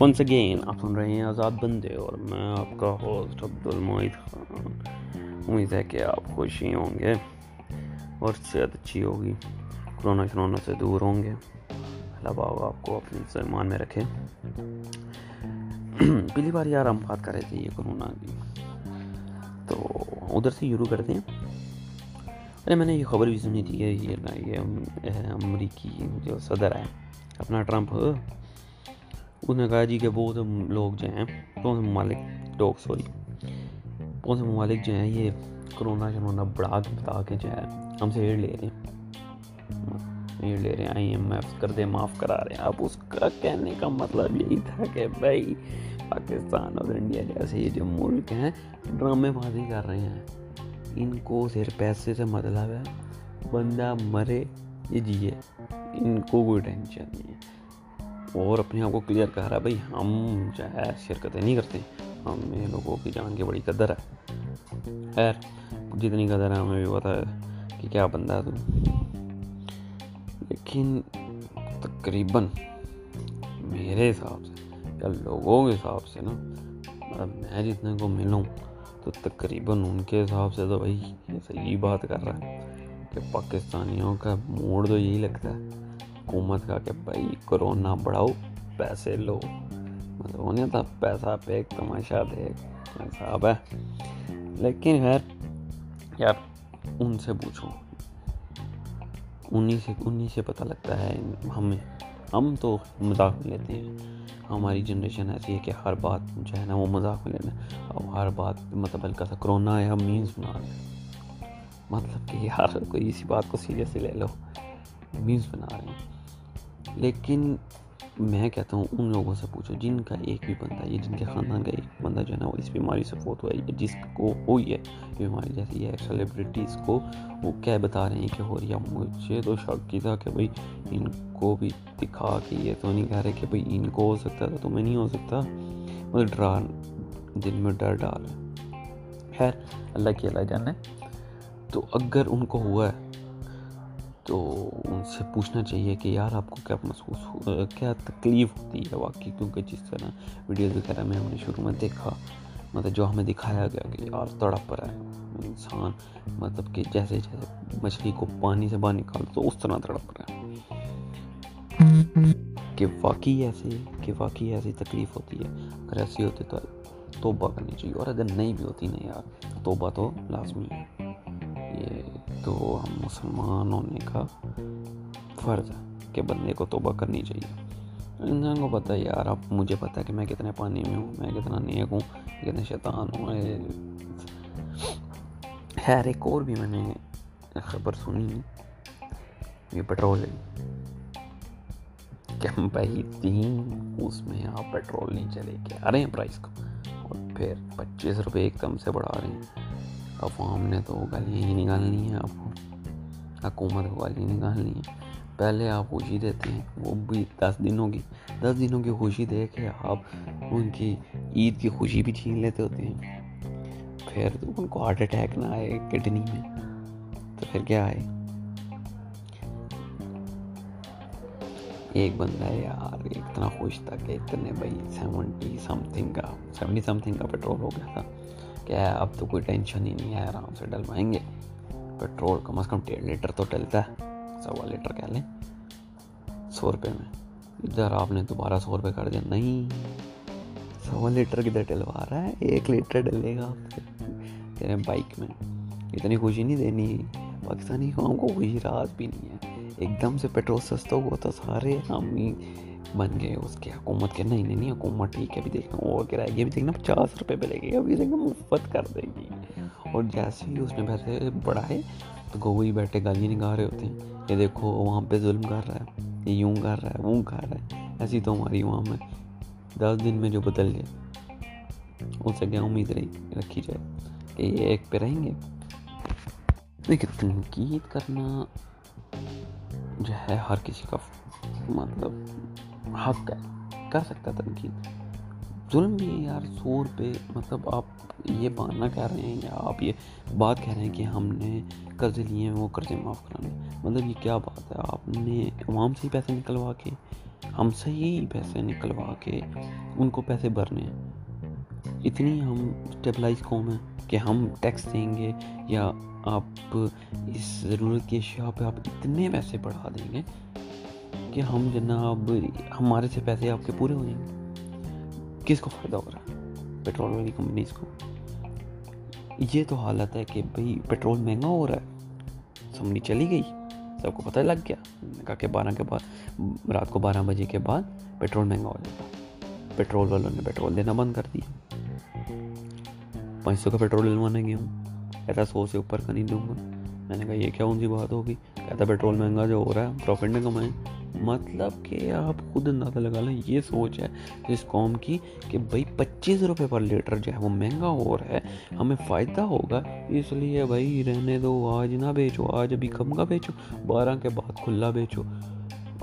Once again آپ سن رہے ہیں آزاد بندے اور میں آپ کا ہوسٹ عبد المعید خان. امید ہے کہ آپ خوش ہی ہوں گے اور صحت اچھی ہوگی. کرونا شرونا سے دور ہوں گے. اللہ بابا آپ کو اپنی سلمان میں رکھے. پہلی بار یار ہم بات کر رہے تھے یہ کرونا کی. تو ادھر سے شروع کرتے ہیں. ارے میں نے یہ خبر بھی سنی تھی کہ یہ امریکی جو صدر ہے اپنا ٹرمپ اس نے کہا جی کہ بہت سے لوگ جو ہیں بہت سے ممالک لوگ سوری۔ بہت سے ممالک جو ہیں، یہ کرونا شرونا بڑھا کے، بتا کے جو ہے، ہم سے ایڈ لے رہے ہیں۔ ایڈ لے رہے ہیں، آئی ایم ایف کر دے، معاف کرا رہے ہیں۔ اب اس کا کہنے کا مطلب یہی تھا کہ بھائی، پاکستان اور انڈیا جیسے یہ جو ملک ہیں، ڈرامے بازی کر رہے ہیں۔ ان کو صرف پیسے سے مطلب ہے، بندہ مرے، یہ جیے۔ ان کو کوئی ٹینشن نہیں ہے۔ اور اپنے آپ کو کلیئر کہہ رہا ہے، بھائی، ہم جو ہے شرکتیں نہیں کرتے ہمیں لوگوں کی جان کی بڑی قدر ہے. خیر، جتنی قدر ہے، ہمیں بھی پتا ہے کہ کیا بندہ ہے تو۔ لیکن تقریباً میرے حساب سے یا لوگوں کے حساب سے نا مطلب میں جتنے کو ملوں تو تقریباً ان کے حساب سے تو بھائی یہ صحیح بات کر رہا ہے کہ پاکستانیوں کا موڈ تو یہی لگتا ہے۔ حکومت کا کہ بھائی کرونا بڑھاؤ، پیسے لو۔ مطلب انہیں تھا پیسہ پہ تماشا دے صاحب ہے۔ لیکن خیر، یار، ان سے پوچھو۔ انہیں سے انہیں سے پتہ لگتا ہے، ہمیں، ہم تو مذاق میں لیتے ہیں۔ ہماری جنریشن ایسی ہے کہ ہر بات جو ہے نا، وہ مذاق میں لینا اور ہر بات مطلب ہلکا سا کرونا ہے ہم مینس بنا رہے ہیں مطلب کہ یار، کوئی اسی بات کو سیریس لے لو۔ مینس بنا رہے ہیں۔ لیکن میں کہتا ہوں ان لوگوں سے پوچھو، جن کا ایک بھی بندہ یہ جن کے خاندان کا ایک بندہ جو ہے نا وہ اس بیماری سے فوت ہوا ہے جس کو ہوئی ہے بیماری، جیسے یہ سیلیبریٹیز کو وہ کیا بتا رہے ہیں کہ ہو رہی ہے، مجھے تو شک کی تھا کہ بھائی ان کو بھی دکھا کے یہ تو نہیں کہہ رہے کہ بھائی ان کو ہو سکتا تھا تمہیں نہیں ہو سکتا۔ مطلب ڈرا، دل میں ڈر ڈال۔ خیر، اللہ کی اللہ جانے تو اگر ان کو ہوا ہے تو ان سے پوچھنا چاہیے کہ یار آپ کو کیا محسوس کیا تکلیف ہوتی ہے واقعی؟ کیونکہ جس طرح ویڈیوز وغیرہ میں ہم نے شروع میں دیکھا مطلب جو ہمیں دکھایا گیا کہ یار تڑپ رہا ہے انسان مطلب کہ جیسے جیسے مچھلی کو پانی سے باہر نکال تو اس طرح تڑپ رہا ہے۔ کہ واقعی ایسی کہ واقعی ایسی تکلیف ہوتی ہے۔ اگر ایسی ہوتی تو توبہ کرنی چاہیے۔ اور اگر نہیں بھی ہوتی نہیں یار، توبہ تو لازمی ہے۔ تو ہم مسلمان ہونے کا فرض ہے کہ بندے کو توبہ کرنی چاہیے۔ انسان کو پتہ ہے یار، اب مجھے پتہ ہے کہ میں کتنے پانی میں ہوں، میں کتنا نیک ہوں، کتنے شیطان ہوں۔ خیر، ایک اور بھی میں نے خبر سنی یہ پٹرول ہے۔ کہ بھائی تین اس میں آپ پیٹرول نہیں چلے کے آ رہے ہیں پرائز کو۔ اور پھر پچیس روپے ایک دم سے بڑھا رہے ہیں۔ عوام نے تو گالیاں ہی نکالنی ہیں آپ کو حکومت کو گالیاں نکالنی ہیں۔ پہلے آپ خوشی دیتے ہیں، وہ بھی دس دنوں کی، دس دنوں کی خوشی دے کے آپ ان کی عید کی خوشی بھی چھین لیتے ہوتے ہیں۔ پھر تو ان کو ہارٹ اٹیک نہ آئے کڈنی میں، تو پھر کیا آئے ایک بندہ ہے یار، اتنا خوش تھا کہ اتنے بھائی سیونٹی سم تھنگ کا سیونٹی سم تھنگ کا پیٹرول ہو گیا تھا۔ کیا ہے، اب تو کوئی ٹینشن ہی نہیں ہے، آرام سے ڈلوائیں گے۔ پیٹرول کم از کم ڈیڑھ لیٹر تو ڈلتا ہے، سوا لیٹر کہہ لیں۔ سو روپے میں۔ ادھر آپ نے دوبارہ سو روپے کر دیا۔ نہیں، سوا لیٹر کدھر ڈلوا رہا ہے؟ ایک لیٹر ڈلے گا تیرے بائک میں۔ اتنی خوشی نہیں دینی۔ پاکستانی قوم کو خوشی راز بھی نہیں ہے۔ ایک دم سے پیٹرول سستا ہوا تو سارے ہم ہی بن گئے اس کے حکومت کے۔ نہیں نہیں حکومت ٹھیک ہے، ابھی دیکھنا وہ کرائے گی ابھی دیکھنا پچاس روپے پہ لے گی، ابھی دیکھنا مفت کر دے گی۔ اور جیسے ہی اس نے پیسے بڑھائے تو گوئی بیٹھے گالی نگاہ رہے ہوتے ہیں۔ کہ دیکھو وہاں پہ ظلم کر رہا ہے، یہ یوں کر رہا ہے، وہ کر رہا ہے۔ ایسی تو ہماری وہاں میں دس دن میں جو بدل گئے ان سے کیا امید رہی، رکھی جائے کہ یہ ایک پہ رہیں گے؟ دیکھیے تنقید کرنا جو ہے ہر کسی کا مطلب حق ہے، کر سکتا تنقید۔ ظلم بھی ہے یار سو روپے مطلب آپ یہ ماننا کہہ رہے ہیں یا آپ یہ بات کہہ رہے ہیں کہ ہم نے قرضے لیے ہیں، وہ قرضے معاف کرانے۔ مطلب یہ کیا بات ہے؟ آپ نے عوام سے ہی پیسے نکلوا کے، ہم سے ہی پیسے نکلوا کے ان کو پیسے بھرنے ہیں۔ اتنی ہم اسٹیبلائز قوم ہیں کہ ہم ٹیکس دیں گے یا آپ اس ضرورت کی اشیاء پہ آپ اتنے پیسے بڑھا دیں گے کہ ہم جناب ہمارے سے پیسے آپ کے پورے ہو جائیں گے۔ کس کو فائدہ ہو رہا ہے؟ پیٹرول والی کمپنیز کو۔ یہ تو حالت ہے کہ بھئی پیٹرول مہنگا ہو رہا ہے سمنی چلی گئی۔ سب کو پتہ لگ گیا۔ کہا کہ بارہ کے بعد، رات کو بارہ بجے کے بعد پیٹرول مہنگا ہو جاتا۔ پیٹرول والوں نے پیٹرول دینا بند کر دیا۔ پانچ سو کا پیٹرول ڈلوانے گیا ہوں۔ ایسا سو سے اوپر کا نہیں دوں گا۔ میں نے کہا یہ کیا ان سی بات ہوگی؟ کہتا پیٹرول مہنگا جو ہو رہا ہے پروفٹ نے کمائیں مطلب کہ آپ خود اندازہ لگا لیں، یہ سوچ ہے اس قوم کی کہ بھائی پچیس روپے پر لیٹر جو ہے وہ مہنگا ہو رہا ہے، ہمیں فائدہ ہوگا۔ اس لیے بھائی رہنے دو، آج نہ بیچو، آج ابھی کم کا بیچو، بارہ کے بعد کھلا بیچو۔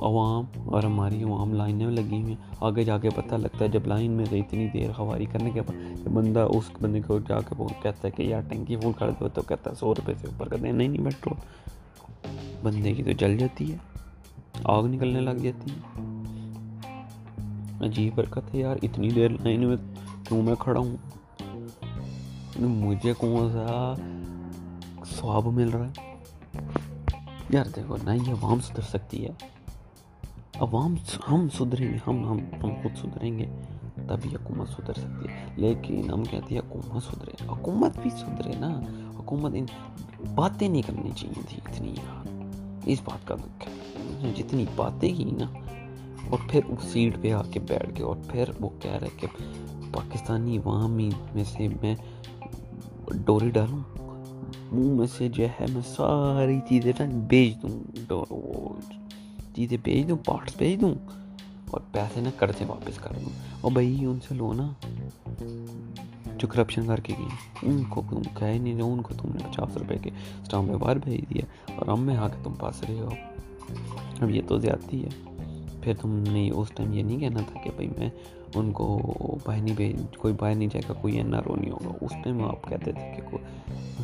عوام اور ہماری عوام لائنیں لگی ہوئی ہیں۔ آگے جا کے پتہ لگتا ہے جب لائن میں سے اتنی دیر خواری کرنے کے بعد بندہ اس بندے کو جا کے کہتا ہے کہ یار ٹینکی فل کر دو تو کہتا ہے سو روپے سے اوپر کر دیں۔ نہیں نہیں پیٹرول بندے کی تو جل جاتی ہے، آگ نکلنے لگ جاتی ہے۔ عجیب برکت ہے یار، اتنی دیر لائن میں کیوں میں کھڑا ہوں؟ مجھے کون سا سواب مل رہا ہے؟ یار دیکھو نہ یہ عوام سدھر سکتی ہے۔ عوام ہم سدھریں گے، ہم ہم ہم خود سدھریں گے، تبھی حکومت سدھر سکتی ہے۔ لیکن ہم کہتے ہیں حکومت سدھرے۔ حکومت بھی سدھرے نا۔ حکومت ان باتیں نہیں کرنی چاہیے تھی، اتنی یار۔ اس بات کا دکھ ہے۔ جتنی باتیں کی نا، اور پھر اس سیٹ پہ آ کے بیٹھ گئے، اور پھر وہ کہہ رہے کہ پاکستانی عوامی میں سے میں ڈوری ڈالوں۔ منہ میں سے جو ہے، میں ساری چیزیں نا بیچ دوں۔ چیزیں بیچ دوں پارٹس بیچ دوں۔ اور پیسے نہ قرضے واپس کر دوں۔ اور بھائی ان سے لو نا۔ جو کرپشن کر کے گئی ان کو تم کہہ نہیں رہے ان کو تم نے پچاس روپے کے اسٹام پہ باہر بھیج دیا۔ اور اب میں آ کے تم پاس رہے ہو۔ اب یہ تو زیادتی ہے۔ پھر تم نے اس ٹائم یہ نہیں کہنا تھا کہ بھائی میں ان کو باہر نہیں بھیج، کوئی باہر نہیں جائے گا، کوئی این آر او نہیں ہوگا۔ اس ٹائم آپ کہتے تھے کہ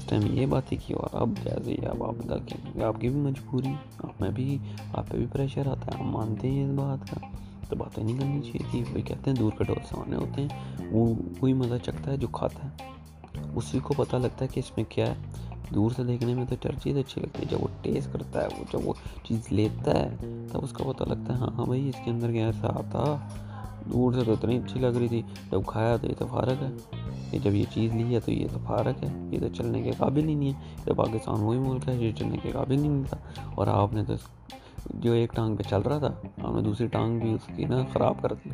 اس ٹائم یہ بات کی اور اب جیسے اب آپ بدل آپ کی بھی مجبوری، آپ میں بھی، آپ پہ بھی پریشر آتا ہے، ہم مانتے ہیں اس بات کا۔ تو باتیں نہیں کرنی چاہیے تھی۔ وہی کہتے ہیں دور کے ڈور سامنے ہوتے ہیں۔ وہ کوئی مزہ چکتا ہے جو کھاتا ہے۔ اسی کو پتہ لگتا ہے کہ اس میں کیا ہے۔ دور سے دیکھنے میں تو چر چیز اچھی لگتی ہے جب وہ ٹیسٹ کرتا ہے، وہ جب وہ چیز لیتا ہے، تب اس کا پتہ لگتا ہے ہاں ہاں بھائی، اس کے اندر کیا ایسا آتا دور سے تو اتنی اچھی لگ رہی تھی، جب کھایا تو یہ تو فارغ ہے۔ کہ جب یہ چیز لی ہے تو یہ تو فارغ ہے۔ یہ تو چلنے کے قابل ہی نہیں ہے۔ جب پاکستان وہی ملک ہے یہ چلنے کے قابل نہیں ملتا۔ اور آپ نے تو جو ایک ٹانگ پہ چل رہا تھا، آپ نے دوسری ٹانگ بھی اس کی نا خراب کر دی۔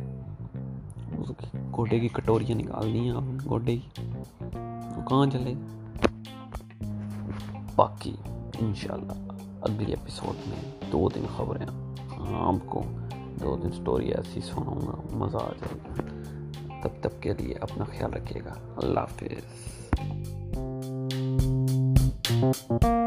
اس کی گوڈے کی کٹوریاں نکال دی ہیں آپ نے، گوڈے کی۔ وہ کہاں چلے باقی انشاءاللہ اگلی ایپیسوڈ میں دو دن خبریں آپ کو دو دن سٹوری ایسی سناؤں گا، مزہ آ جائے گا۔ تب تب کے لیے اپنا خیال رکھیے گا۔ اللہ حافظ۔